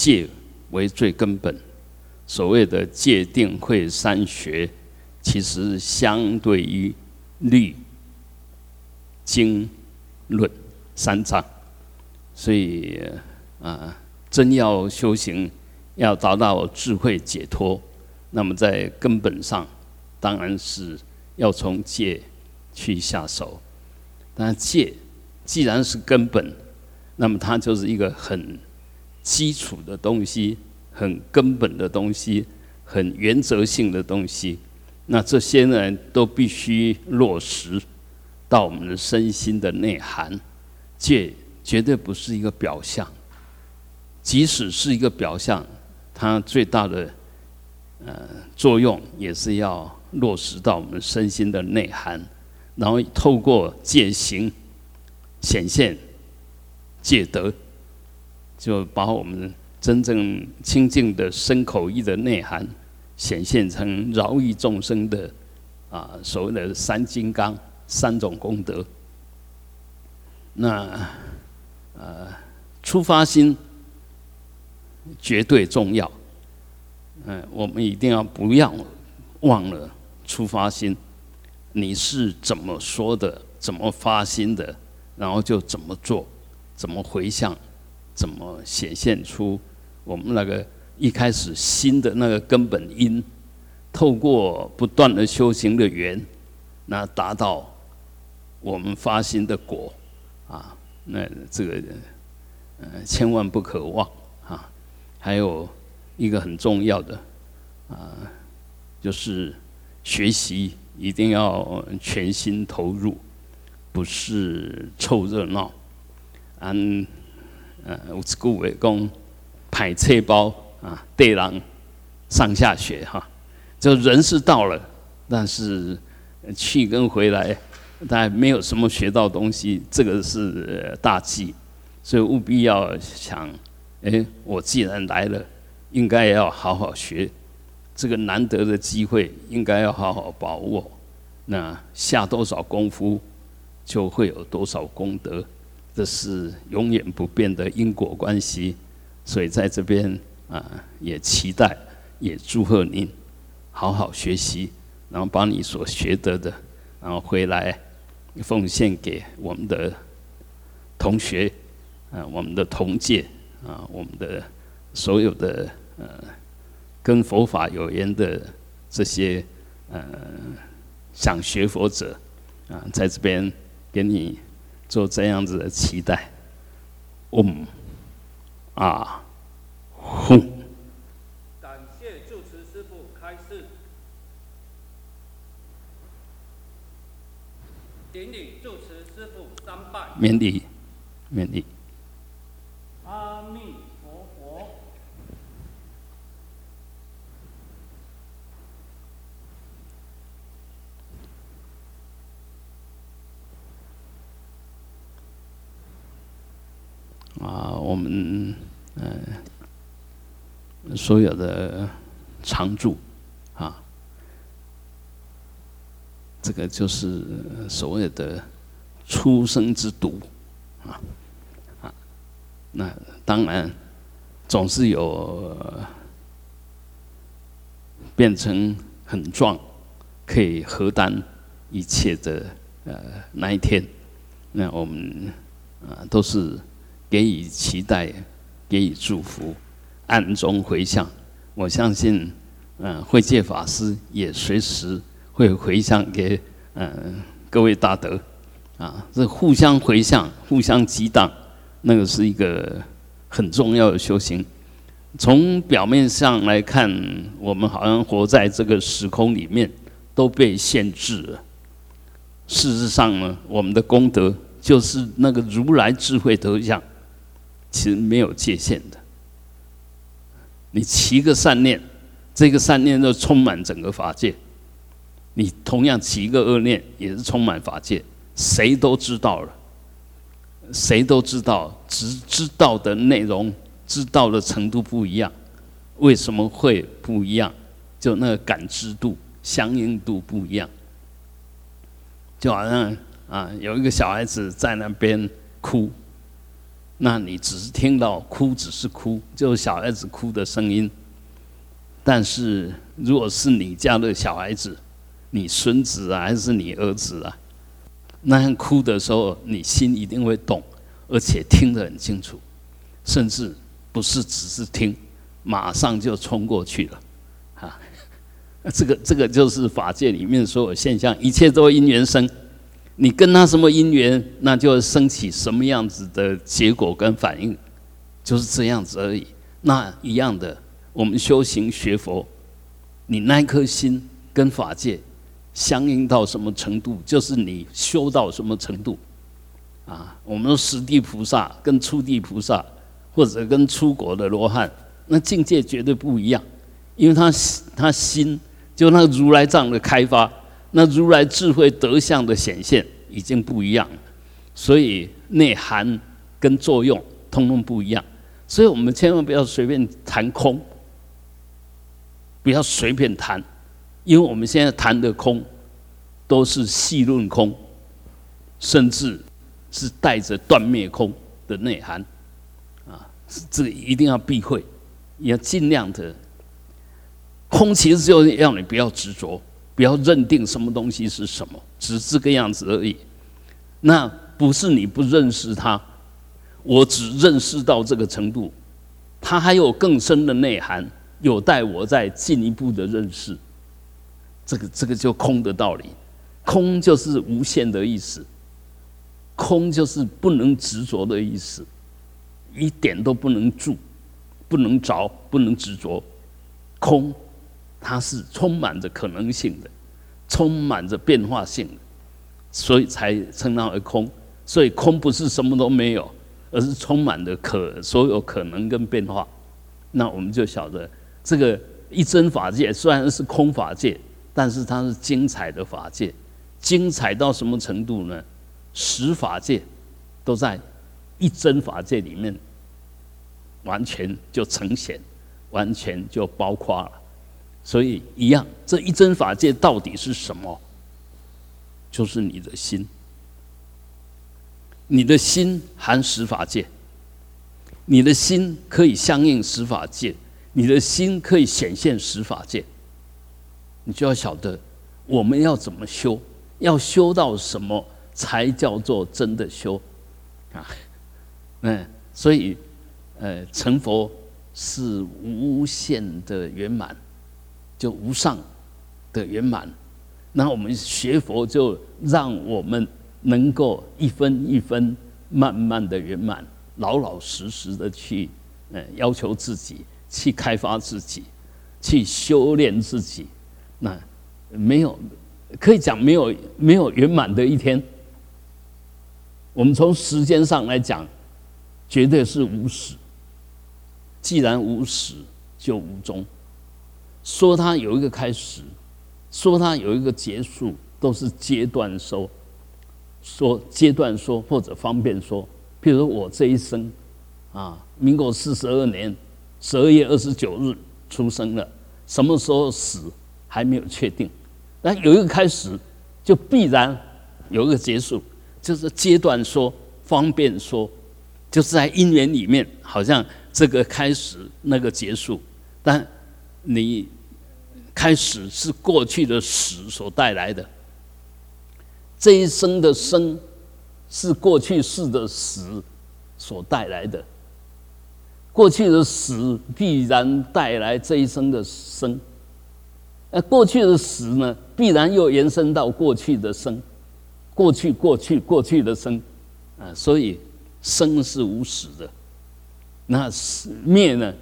戒为最根本。所谓的戒定慧三学，其实相对于律、经、论三藏。所以啊，真要修行，要达到智慧解脱，那么在根本上，当然是要从戒去下手。但戒既然是根本，那么它就是一个很基础的东西，很根本的东西，很原则性的东西。那这些呢，都必须落实到我们的身心的内涵。戒绝对不是一个表象，即使是一个表象，它最大的呃作用也是要落实到我们身心的内涵，然后透过戒行显现。戒德，就把我们真正清净的身口意的内涵显现成饶益众生的啊所谓的三金刚三种功德。那呃出发心绝对重要，嗯，我们一定要不要忘了出发心。你是怎么说的，怎么发心的，然后就怎么做。怎么回向？怎么显现出我们那个一开始心的那个根本因？透过不断的修行的缘，那达到我们发心的果啊！那这个呃，千万不可忘啊！还有一个很重要的啊，就是学习一定要全心投入，不是凑热闹。嗯呃，有一句话讲，排车包啊，对人上下学哈。就人是到了，但是去跟回来，但没有什么学到东西，这个是大忌。所以务必要想，哎，我既然来了，应该要好好学，这个难得的机会，应该要好好把握。那下多少功夫，就会有多少功德。这是永远不变的因果关系，所以在这边啊，也期待，也祝贺您好好学习，然后把你所学得的，然后回来奉献给我们的同学，啊，我们的同届，啊，我们的所有的呃，跟佛法有缘的这些呃想学佛者，啊，在这边给你。做这样子的期待，嗯啊哼。感谢住持师傅开示，顶礼住持师傅三拜。免礼，免礼。啊，我们嗯，所有的常住啊，这个就是所谓的出生之毒啊啊，那当然总是有变成很壮，可以核担一切的呃那一天，那我们啊都是。给予期待，给予祝福，暗中回向。我相信，嗯，慧戒法师也随时会回向给嗯各位大德，啊，这互相回向，互相激荡，那个是一个很重要的修行。从表面上来看，我们好像活在这个时空里面，都被限制了。事实上呢，我们的功德就是那个如来智慧德相。其实没有界限的。你起一个善念，这个善念就充满整个法界；你同样起一个恶念，也是充满法界。谁都知道了，谁都知道，只知道的内容、知道的程度不一样。为什么会不一样？就那个感知度、相应度不一样。就好像啊，有一个小孩子在那边哭。那你只是听到哭，只是哭，就是小孩子哭的声音。但是如果是你家的小孩子，你孙子啊，还是你儿子啊，那样哭的时候，你心一定会动，而且听得很清楚，甚至不是只是听，马上就冲过去了，啊，这个这个就是法界里面所有现象，一切都因缘生。你跟他什么因缘，那就升起什么样子的结果跟反应，就是这样子而已。那一样的，我们修行学佛，你那颗心跟法界相应到什么程度，就是你修到什么程度。啊，我们说十地菩萨跟初地菩萨，或者跟出国的罗汉，那境界绝对不一样，因为他他心就那个如来藏的开发。那如来智慧德相的显现已经不一样了，所以内涵跟作用通通不一样，所以我们千万不要随便谈空，不要随便谈，因为我们现在谈的空都是细论空，甚至是带着断灭空的内涵，啊，这个一定要避讳，要尽量的空，其实就是要你不要执着。不要认定什么东西是什么，只是这个样子而已。那不是你不认识它，我只认识到这个程度，它还有更深的内涵，有待我再进一步的认识。这个这个就空的道理，空就是无限的意思，空就是不能执着的意思，一点都不能住，不能着，不能执着，空。它是充满着可能性的，充满着变化性的，所以才称它为空。所以空不是什么都没有，而是充满着可所有可能跟变化。那我们就晓得，这个一真法界虽然是空法界，但是它是精彩的法界。精彩到什么程度呢？十法界都在一真法界里面，完全就呈现，完全就包括了。所以一样，这一真法界到底是什么？就是你的心。你的心含十法界，你的心可以相应十法界，你的心可以显现十法界。你就要晓得，我们要怎么修，要修到什么才叫做真的修啊？嗯，所以，呃，成佛是无限的圆满。就无上的圆满，那我们学佛就让我们能够一分一分慢慢的圆满，老老实实的去，呃，要求自己，去开发自己，去修炼自己。那没有可以讲没有没有圆满的一天。我们从时间上来讲，绝对是无始。既然无始，就无终。说它有一个开始，说它有一个结束，都是阶段说。说阶段说或者方便说，譬如我这一生，啊，民国四十二年十二月二十九日出生了，什么时候死还没有确定，那有一个开始，就必然有一个结束，就是阶段说方便说，就是在因缘里面，好像这个开始那个结束，但。你开始是过去的死所带来的，这一生的生是过去世的死所带来的。过去的死必然带来这一生的生，呃，过去的死呢，必然又延伸到过去的生，过去过去过去的生，啊，所以生是无始的，那死灭呢，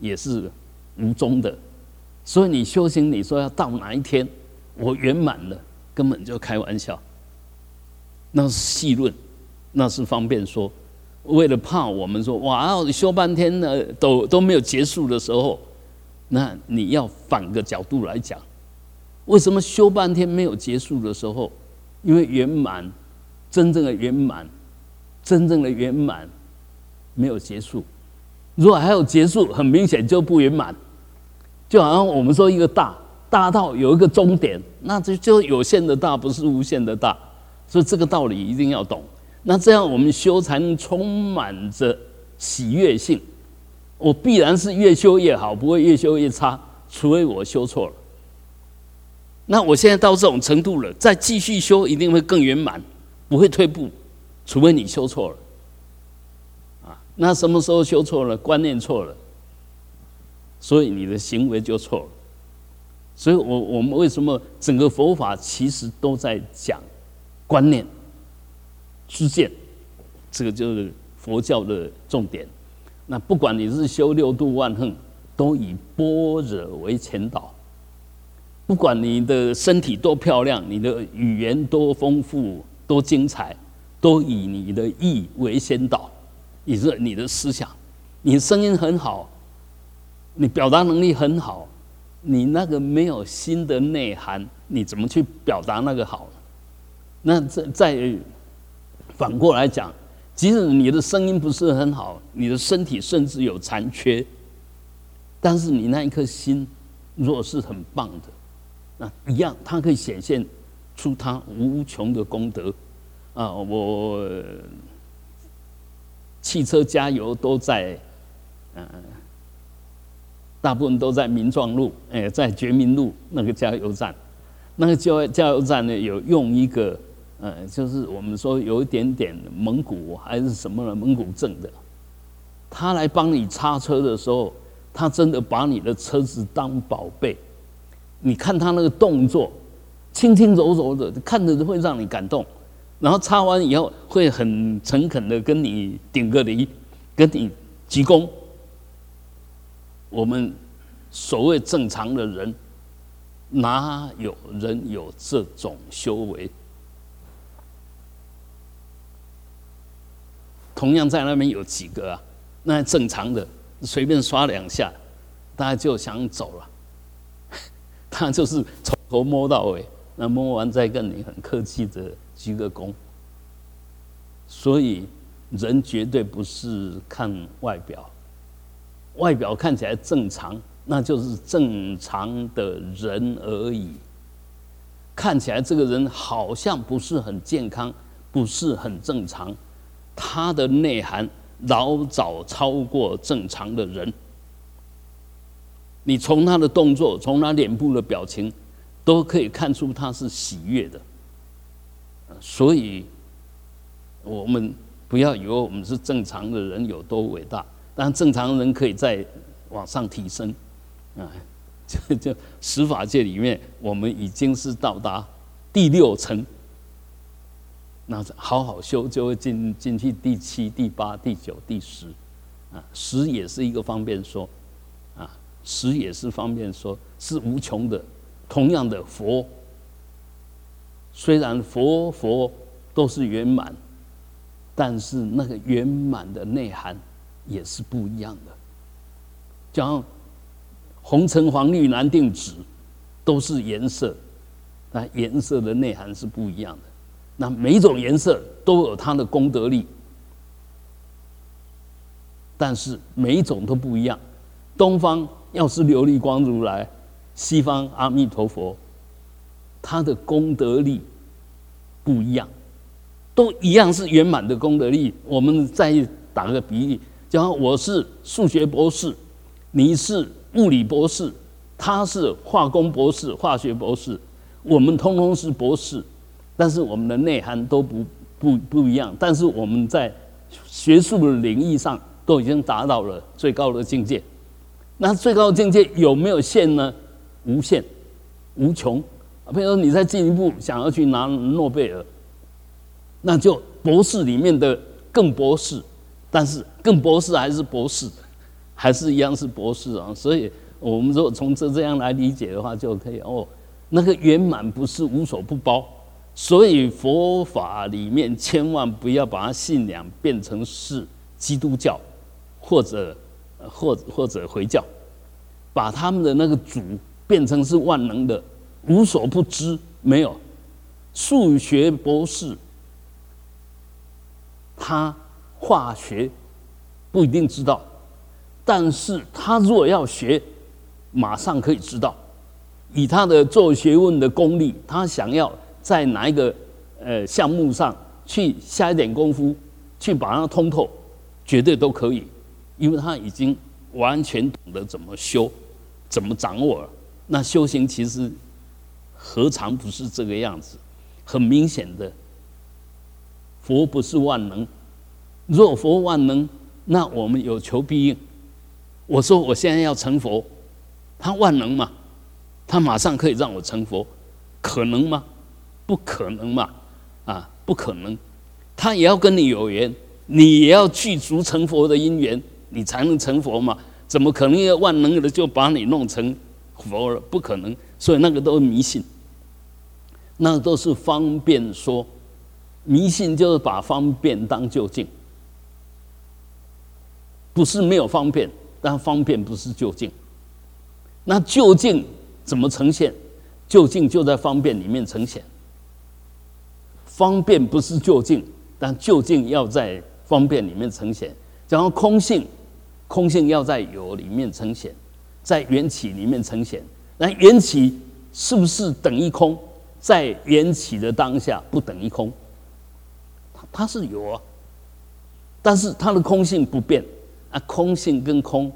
也是。无终的，所以你修行，你说要到哪一天我圆满了，根本就开玩笑。那是细论，那是方便说。为了怕我们说哇哦，修半天呢，都都没有结束的时候，那你要反个角度来讲，为什么修半天没有结束的时候？因为圆满，真正的圆满，真正的圆满没有结束。如果还有结束，很明显就不圆满。就好像我们说一个大大到有一个终点，那就就有限的大，不是无限的大。所以这个道理一定要懂。那这样我们修才能充满着喜悦性。我必然是越修越好，不会越修越差，除非我修错了。那我现在到这种程度了，再继续修一定会更圆满，不会退步，除非你修错了。啊，那什么时候修错了？观念错了，所以你的行为就错了。所以我我们为什么整个佛法其实都在讲观念、知见，这个就是佛教的重点。那不管你是修六度万恨，都以般若为前导；不管你的身体多漂亮，你的语言多丰富、多精彩，都以你的意为先导，以是你的思想。你声音很好，你表达能力很好，你那个没有心的内涵，你怎么去表达那个好？那再再反过来讲。即使你的声音不是很好，你的身体甚至有残缺，但是你那一颗心若是很棒的，那一样，它可以显现出它无穷的功德啊！我汽车加油都在，嗯，大部分都在民壮路，哎，在觉民路那个加油站，那个加加油站呢，有用一个。嗯，就是我们说有一点点蒙古还是什么蒙古镇的，他来帮你擦车的时候，他真的把你的车子当宝贝。你看他那个动作，轻轻柔柔的，看着会让你感动。然后擦完以后，会很诚恳的跟你顶个礼，跟你鞠躬。我们所谓正常的人，哪有人有这种修为？同样在那边有几个啊？那正常的，随便刷两下，大家就想走了。他就是从头摸到尾，那摸完再跟你很客气的鞠个躬。所以人绝对不是看外表，外表看起来正常，那就是正常的人而已。看起来这个人好像不是很健康，不是很正常。他的内涵老早超过正常的人，你从他的动作，从他脸部的表情，都可以看出他是喜悦的。所以，我们不要以为我们是正常的人有多伟大，但正常人可以再往上提升。啊，就就十法界里面，我们已经是到达第六层。那好好修，就会进进去第七、第八、第九、第十，啊，十也是一个方便说，啊，十也是方便说，是无穷的。同样的佛，虽然佛佛都是圆满，但是那个圆满的内涵也是不一样的。讲红橙黄绿蓝靛紫，都是颜色，那颜色的内涵是不一样的。那每一种颜色都有它的功德力，但是每一种都不一样。东方要是琉璃光如来，西方阿弥陀佛，他的功德力不一样，都一样是圆满的功德力。我们再打个比喻，假如我是数学博士，你是物理博士，他是化工博士、化学博士，我们通通是博士。但是我们的内涵都不不不一样，但是我们在学术的领域上都已经达到了最高的境界。那最高的境界有没有限呢？无限、无穷。比如说，你再进一步想要去拿诺贝尔，那就博士里面的更博士，但是更博士还是博士，还是一样是博士啊。所以，我们如果从这这样来理解的话，就可以哦，那个圆满不是无所不包。所以佛法里面千万不要把它信仰变成是基督教，或者或或者回教，把他们的那个主变成是万能的、无所不知。没有数学博士，他化学不一定知道，但是他如果要学，马上可以知道。以他的做学问的功力，他想要。在哪一个呃项目上去下一点功夫，去把它通透，绝对都可以，因为他已经完全懂得怎么修，怎么掌握了。那修行其实何尝不是这个样子？很明显的，佛不是万能。若佛万能，那我们有求必应。我说我现在要成佛，他万能吗？他马上可以让我成佛，可能吗？不可能嘛！啊，不可能。他也要跟你有缘，你也要具足成佛的因缘，你才能成佛嘛？怎么可能要万能的就把你弄成佛了？不可能。所以那个都是迷信，那都是方便说。迷信就是把方便当就近。不是没有方便，但方便不是就近。那究竟怎么呈现？究竟就在方便里面呈现。方便不是就近，但就近要在方便里面呈现。假如空性，空性要在有里面呈现，在缘起里面呈现。那缘起是不是等于空？在缘起的当下不等于空，它它是有啊，但是它的空性不变。啊，空性跟空，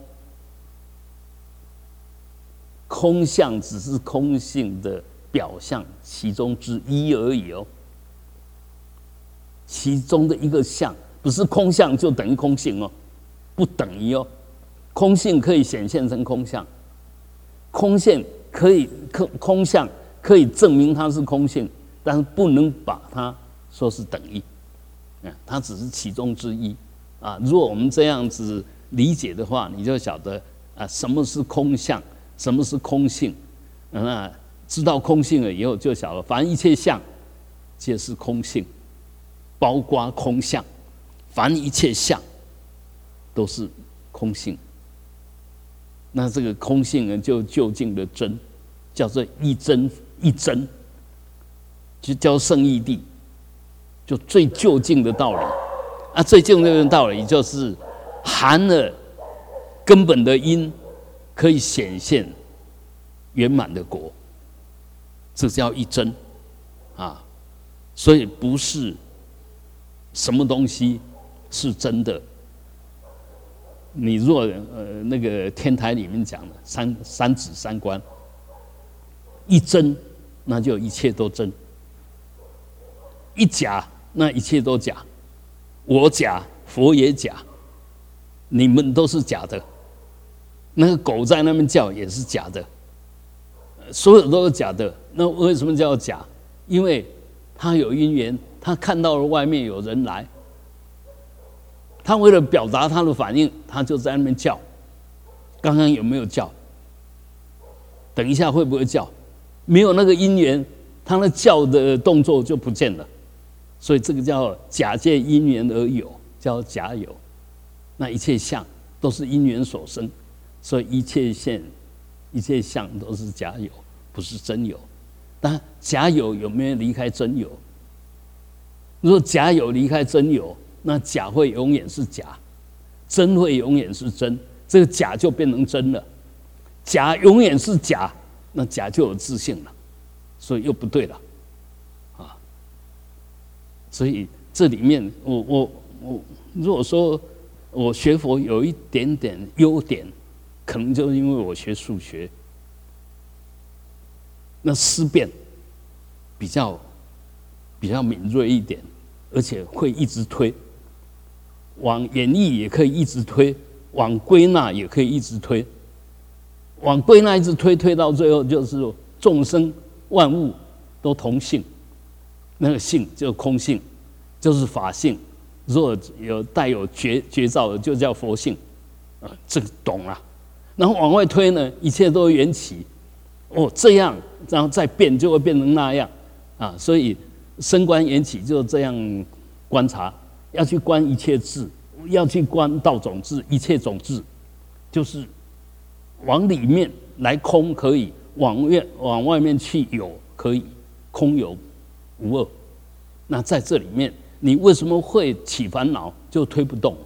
空相只是空性的表象其中之一而已哦。其中的一个相，不是空相就等于空性哦，不等于哦。空性可以显现成空相，空性可以空空相可以证明它是空性，但是不能把它说是等于，嗯，它只是其中之一。啊，如果我们这样子理解的话，你就晓得啊，什么是空相，什么是空性。那知道空性了以后，就晓得凡一切相皆是空性，包括空相，凡一切相都是空性。那这个空性呢，就究竟的真，叫做一真一真，就叫圣义地，就最究竟的道理。啊，最近这个道理就是含了根本的因，可以显现圆满的果，这叫一真啊。所以不是什么东西是真的。你若呃那个天台里面讲的三三指三观，一真那就一切都真；一假那一切都假。我假，佛也假，你们都是假的。那个狗在那边叫也是假的，所有都是假的。那为什么叫假？因为他有因缘，他看到了外面有人来，他为了表达他的反应，他就在那边叫。刚刚有没有叫？等一下会不会叫？没有那个因缘，他那叫的动作就不见了。所以这个叫假借因缘而有，叫假有。那一切相都是因缘所生，所以一切现、一切相都是假有，不是真有。但假有有没有离开真有？如果假有离开真有，那假会永远是假，真会永远是真。这个假就变成真了。假永远是假，那假就有自信了，所以又不对了。啊所以这里面，我我我，如果说我学佛有一点点优点，可能就是因为我学数学，那思辨比较比较敏锐一点，而且会一直推，往演绎也可以一直推，往归纳也可以一直推，往归纳一直推推到最后就是众生万物都同性。那个性就空性，就是法性。若有带有觉觉照的，就叫佛性。啊，这个懂了。然后往外推呢，一切都缘起。哦，这样，然后再变，就会变成那样。啊，所以升观缘起就这样观察，要去观一切智，要去观道种智，一切种智，就是往里面来空可以，往外往外面去有可以，空有。无二，那在这里面，你为什么会起烦恼？就推不动，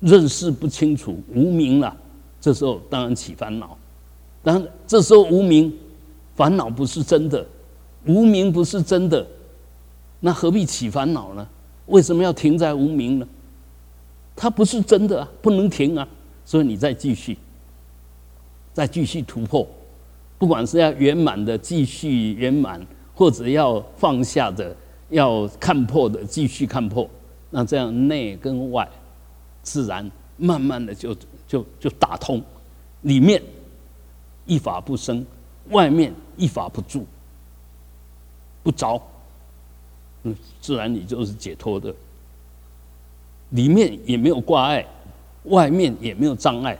认识不清楚，无名了。这时候当然起烦恼。当然，这时候无名，烦恼不是真的，无名不是真的，那何必起烦恼呢？为什么要停在无名呢？它不是真的啊，不能停啊！所以你再继续，再继续突破，不管是要圆满的继续圆满，或者要放下的、要看破的继续看破，那这样内跟外自然慢慢的就就就打通，里面一法不生，外面一法不住，不着，嗯，自然你就是解脱的。里面也没有挂碍，外面也没有障碍，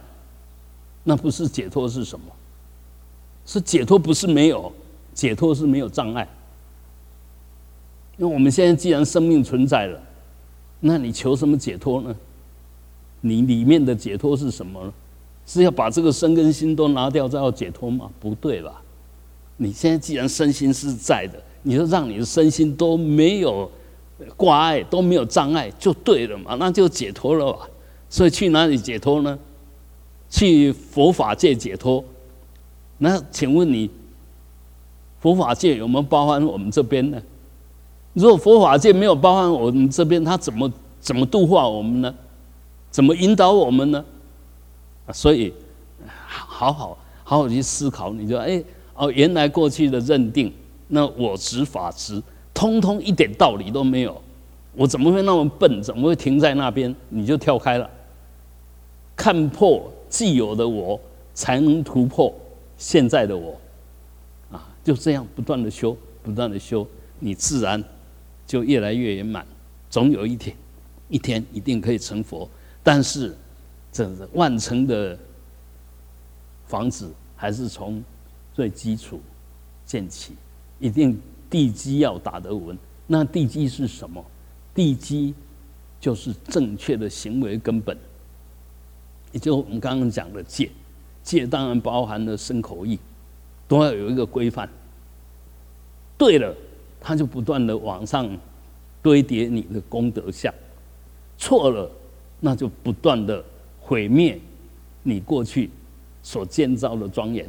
那不是解脱是什么？是解脱不是没有，解脱是没有障碍。因为我们现在既然生命存在了，那你求什么解脱呢？你里面的解脱是什么呢？是要把这个身跟心都拿掉，再要解脱吗？不对吧？你现在既然身心是在的，你就让你的身心都没有。挂碍都没有障碍就对了嘛，那就解脱了吧。所以去哪里解脱呢？去佛法界解脱。那请问你，佛法界有没有包含我们这边呢？如果佛法界没有包含我们这边，他怎么怎么度化我们呢？怎么引导我们呢？所以，好好好好去思考，你就哎哦，原来过去的认定，那我执法执。通通一点道理都没有，我怎么会那么笨？怎么会停在那边？你就跳开了，看破既有的我，才能突破现在的我，啊，就这样不断的修，不断的修，你自然就越来越圆满。总有一天，一天一定可以成佛。但是，这万层的房子还是从最基础建起，一定。地基要打得稳，那地基是什么？地基就是正确的行为根本，也就我们刚刚讲的戒。戒当然包含了身口意，都要有一个规范。对了，他就不断的往上堆叠你的功德相；错了，那就不断的毁灭你过去所建造的庄严。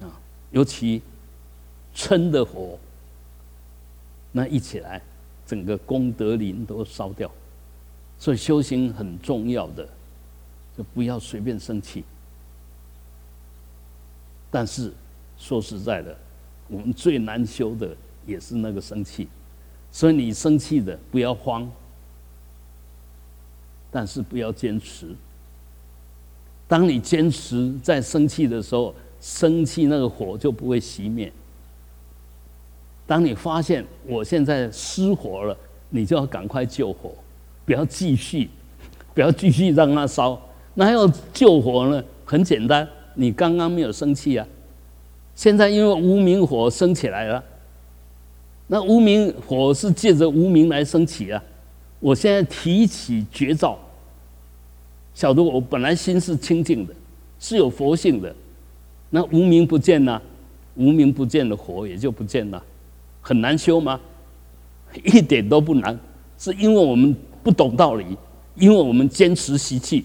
啊，尤其嗔的火。那一起来，整个功德林都烧掉，所以修行很重要的，就不要随便生气。但是说实在的，我们最难修的也是那个生气，所以你生气的不要慌，但是不要坚持。当你坚持在生气的时候，生气那个火就不会熄灭。当你发现我现在失火了，你就要赶快救火，不要继续，不要继续让它烧。那要救火呢？很简单，你刚刚没有生气啊，现在因为无名火升起来了，那无名火是借着无名来升起啊。我现在提起绝招，晓得我本来心是清净的，是有佛性的，那无名不见了，无名不见的，火也就不见了。很难修吗？一点都不难，是因为我们不懂道理，因为我们坚持习气、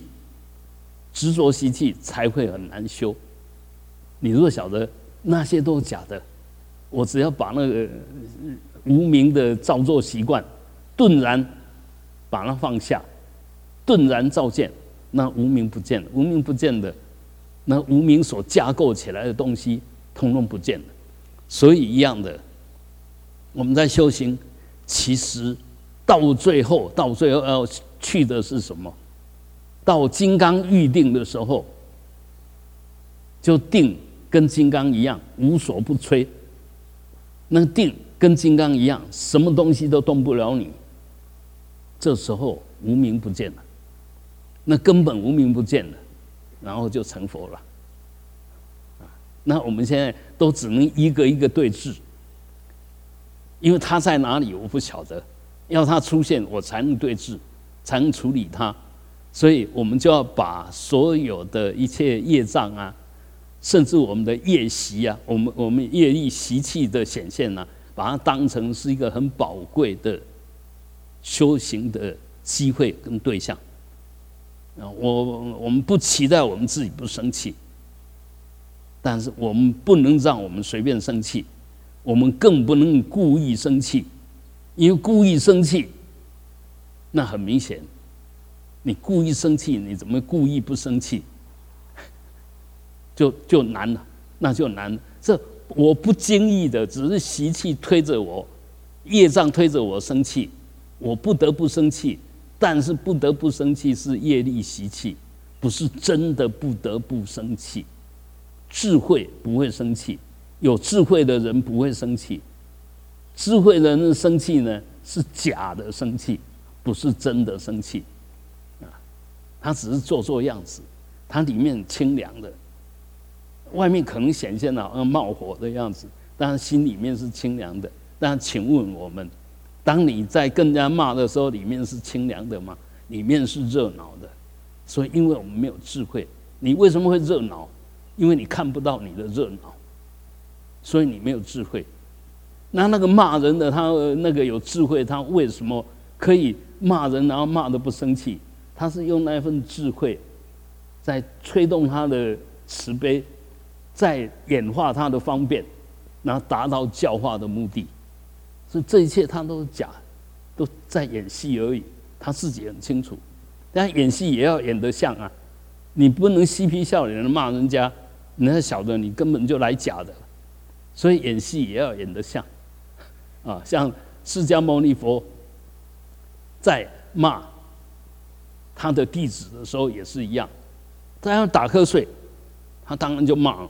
执着习气，才会很难修。你若晓得那些都是假的，我只要把那个无名的造作习惯顿然把它放下，顿然照见，那无名不见了，无名不见的，那无名所架构起来的东西，通通不见了。所以一样的。我们在修行，其实到最后，到最后要去的是什么？到金刚预定的时候，就定跟金刚一样，无所不摧。那定跟金刚一样，什么东西都动不了你。这时候无名不见了，那根本无名不见了，然后就成佛了。那我们现在都只能一个一个对峙。因为他在哪里，我不晓得，要他出现，我才能对峙，才能处理他，所以我们就要把所有的一切业障啊，甚至我们的业习啊，我们我们业力习气的显现呢，把它当成是一个很宝贵的修行的机会跟对象。啊，我我们不期待我们自己不生气，但是我们不能让我们随便生气。我们更不能故意生气，因为故意生气，那很明显，你故意生气，你怎么故意不生气？就就难了，那就难了。这我不经意的，只是习气推着我，业障推着我生气，我不得不生气。但是不得不生气是业力习气，不是真的不得不生气。智慧不会生气，有智慧的人不会生气。智慧人生气呢，是假的生气，不是真的生气。他只是做做样子，它里面清凉的。外面可能显现好像冒火的样子，但是心里面是清凉的。但请问我们，当你在更加骂的时候，里面是清凉的吗？里面是热闹的。所以，因为我们没有智慧，你为什么会热闹？因为你看不到你的热闹，所以你没有智慧。那那个骂人的，他那个有智慧，他为什么可以骂人，然后骂的不生气？他是用那份智慧，在吹动他的慈悲。在演化他的方便，然后达到教化的目的，所以这一切他都是假，都在演戏而已。他自己很清楚，但演戏也要演得像啊！你不能嬉皮笑脸的骂人家，人家晓得你根本就来假的。所以演戏也要演得像，啊，像释迦牟尼佛在骂他的弟子的时候也是一样，他要打瞌睡，他当然就骂。了。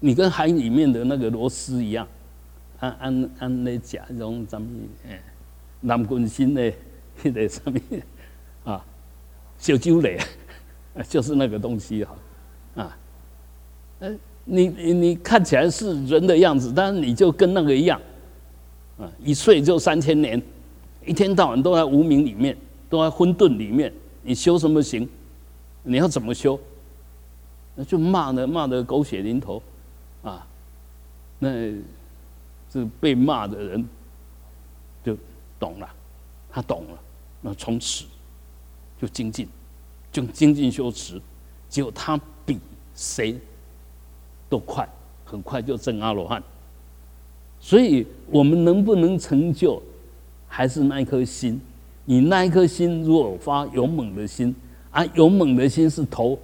你跟海里面的那个螺丝一样，按按按那假种咱们哎，南滚心的那个上面啊，小酒雷，就是那个东西哈，啊，哎，你你你看起来是人的样子，但是你就跟那个一样，啊，一睡就三千年，一天到晚都在无名里面，都在混沌里面，你修什么行？你要怎么修？那就骂呢，骂的狗血淋头。啊，那这被骂的人就懂了，他懂了，那从此就精进，就精进修持，结果他比谁都快，很快就证阿罗汉。所以我们能不能成就，还是那一颗心。你那一颗心，如果发勇猛的心，啊，勇猛的心是头，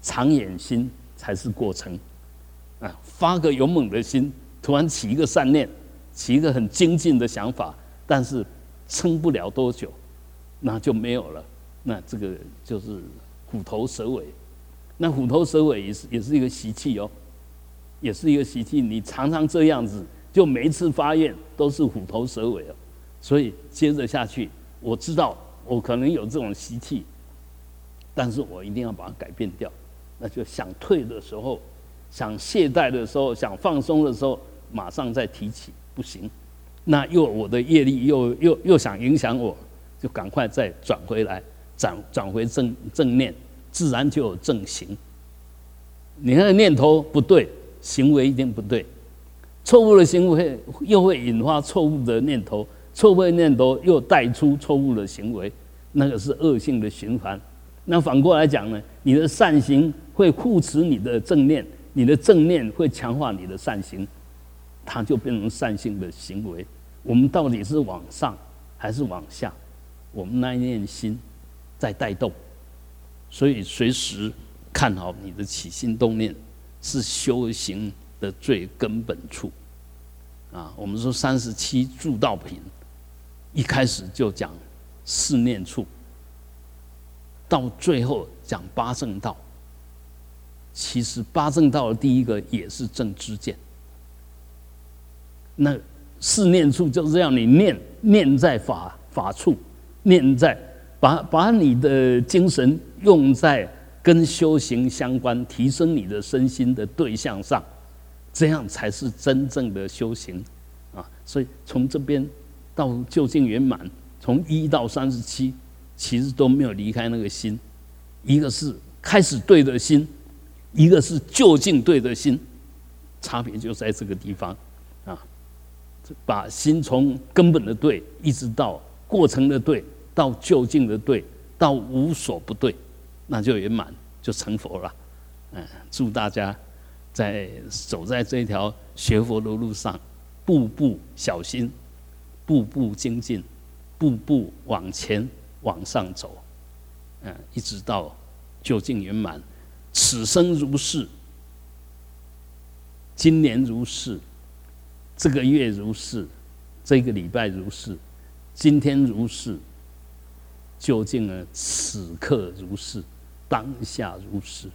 长远心才是过程啊。发个勇猛的心，突然起一个善念，起一个很精进的想法，但是撑不了多久，那就没有了。那这个就是虎头蛇尾。那虎头蛇尾也是也是一个习气哦，也是一个习气。你常常这样子，就每一次发愿都是虎头蛇尾哦。所以接着下去，我知道我可能有这种习气，但是我一定要把它改变掉。那就想退的时候。想懈怠的时候，想放松的时候，马上再提起，不行。那又我的业力又又又想影响我，就赶快再转回来，转转回正正念，自然就有正行。你那个念头不对，行为一定不对。错误的行为又会引发错误的念头，错误念头又带出错误的行为，那个是恶性的循环。那反过来讲呢，你的善行会护持你的正念。你的正念会强化你的善行，它就变成善性的行为。我们到底是往上还是往下？我们那一念心在带动，所以随时看好你的起心动念是修行的最根本处。啊，我们说三十七助道品，一开始就讲四念处，到最后讲八正道。其实八正道的第一个也是正知见。那四念处就是让你念念在法法处，念在把把你的精神用在跟修行相关、提升你的身心的对象上，这样才是真正的修行啊！所以从这边到究竟圆满，从一到三十七，其实都没有离开那个心，一个是开始对的心。一个是究竟对的心，差别就在这个地方，啊，把心从根本的对，一直到过程的对，到究竟的对，到无所不对，那就圆满，就成佛了。嗯，祝大家在走在这条学佛的路上，步步小心，步步精进，步步往前往上走，嗯，一直到究竟圆满。此生如是，今年如是，这个月如是，这个礼拜如是，今天如是，究竟呢？此刻如是，当下如是，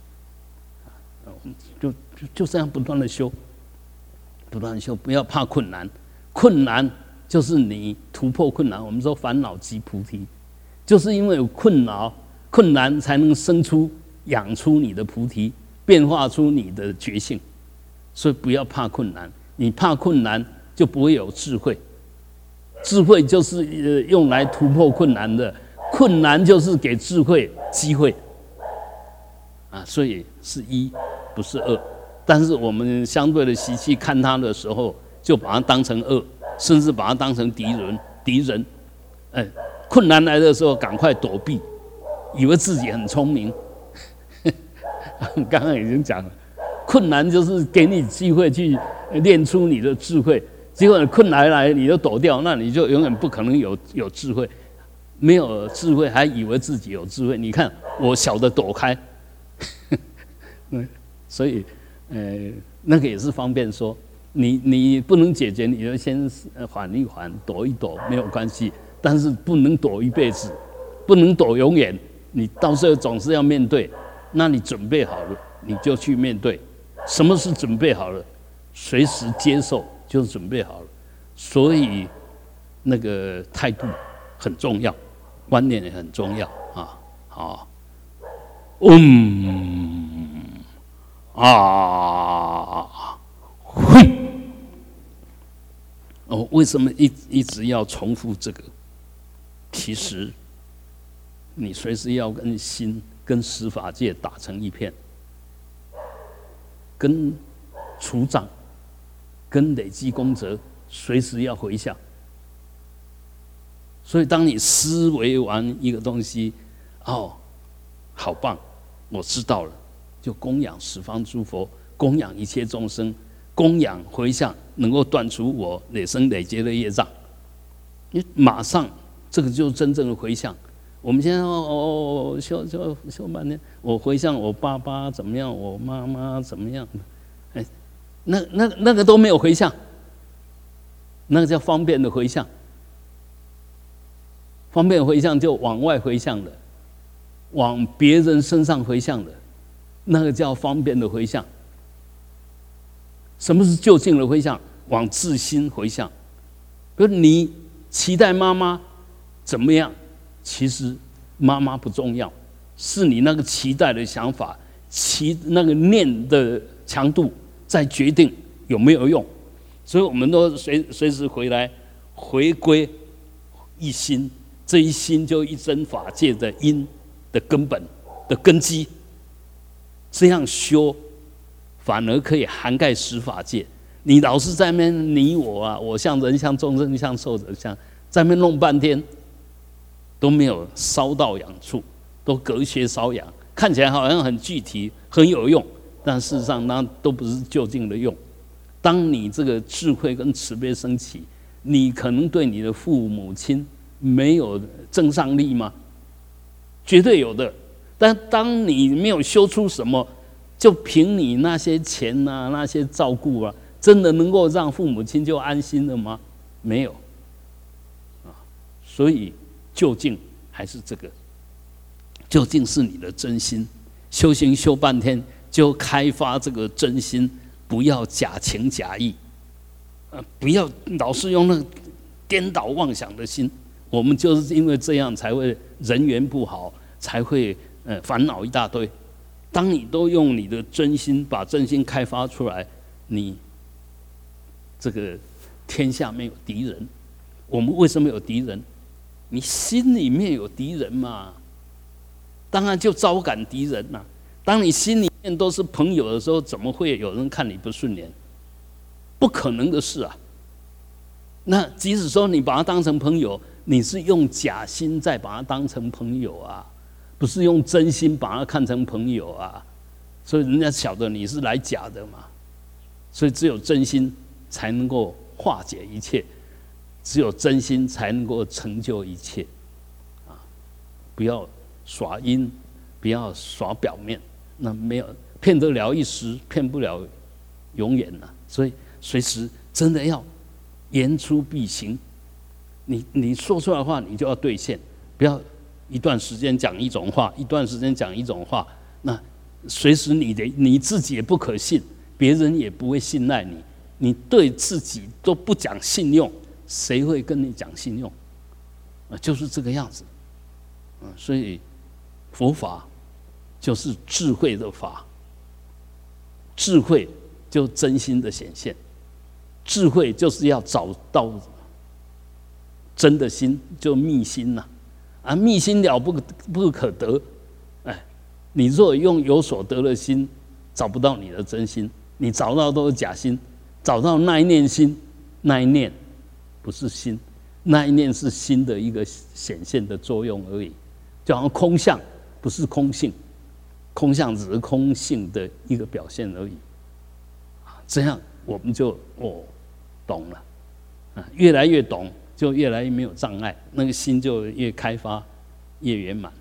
就就就这样不断的修，不断的修，不要怕困难，困难就是你突破困难。我们说烦恼即菩提，就是因为有困扰、困难，才能生出。养出你的菩提，变化出你的觉性，所以不要怕困难。你怕困难，就不会有智慧。智慧就是呃用来突破困难的，困难就是给智慧机会。啊，所以是一，不是二。但是我们相对的习气看它的时候，就把它当成二，甚至把它当成敌人。敌人，哎，困难来的时候赶快躲避，以为自己很聪明。刚刚已经讲了，困难就是给你机会去练出你的智慧。结果困难来，你就躲掉，那你就永远不可能有有智慧。没有智慧，还以为自己有智慧。你看我小的躲开，嗯，所以呃，那个也是方便说，你你不能解决，你就先缓一缓，躲一躲没有关系。但是不能躲一辈子，不能躲永远，你到时候总是要面对。那你准备好了，你就去面对。什么是准备好了？随时接受就是准备好了。所以那个态度很重要，观念也很重要啊。好，嗯啊，会。哦，为什么一一直要重复这个？其实你随时要跟心。跟司法界打成一片，跟处长，跟累积功德，随时要回向。所以，当你思维完一个东西，哦，好棒，我知道了，就供养十方诸佛，供养一切众生，供养回向，能够断除我累生累劫的业障。你马上，这个就真正的回向。我们现在哦哦哦修修修半天，我回向我爸爸怎么样，我妈妈怎么样，哎，那那那个都没有回向，那个叫方便的回向，方便回向就往外回向的，往别人身上回向的，那个叫方便的回向。什么是就近的回向？往自心回向，比如你期待妈妈怎么样？其实妈妈不重要，是你那个期待的想法，期那个念的强度在决定有没有用。所以我们都随随时回来回归一心，这一心就一真法界的因的根本的根基。这样修反而可以涵盖十法界。你老是在那边你我啊，我像人像众生像寿者像，在那边弄半天。都没有烧到痒处，都隔靴搔痒，看起来好像很具体、很有用，但事实上那都不是就近的用。当你这个智慧跟慈悲升起，你可能对你的父母亲没有正上力吗？绝对有的。但当你没有修出什么，就凭你那些钱呐、那些照顾啊，真的能够让父母亲就安心了吗？没有。啊，所以。究竟还是这个？究竟是你的真心？修行修半天，就开发这个真心，不要假情假意，呃，不要老是用那个颠倒妄想的心。我们就是因为这样，才会人缘不好，才会呃烦恼一大堆。当你都用你的真心把真心开发出来，你这个天下没有敌人。我们为什么有敌人？你心里面有敌人嘛？当然就招感敌人呐。当你心里面都是朋友的时候，怎么会有人看你不顺眼？不可能的事啊！那即使说你把他当成朋友，你是用假心在把他当成朋友啊，不是用真心把他看成朋友啊。所以人家晓得你是来假的嘛。所以只有真心才能够化解一切。只有真心才能够成就一切，啊，不要耍阴，不要耍表面，那没有骗得了一时，骗不了永远了。所以随时真的要言出必行，你你说出来的话，你就要兑现，不要一段时间讲一种话，一段时间讲一种话，那随时你的你自己也不可信，别人也不会信赖你，你对自己都不讲信用。谁会跟你讲信用？啊，就是这个样子，嗯，所以佛法就是智慧的法，智慧就真心的显现，智慧就是要找到真的心，就密心呐，啊，密心了不不可得，哎，你若用有所得的心，找不到你的真心，你找到都是假心，找到那一念心，那一念。不是心，那一念是心的一个显现的作用而已，就好像空相不是空性，空相只是空性的一个表现而已。这样我们就哦懂了，啊，越来越懂，就越来越没有障碍，那个心就越开发越圆满。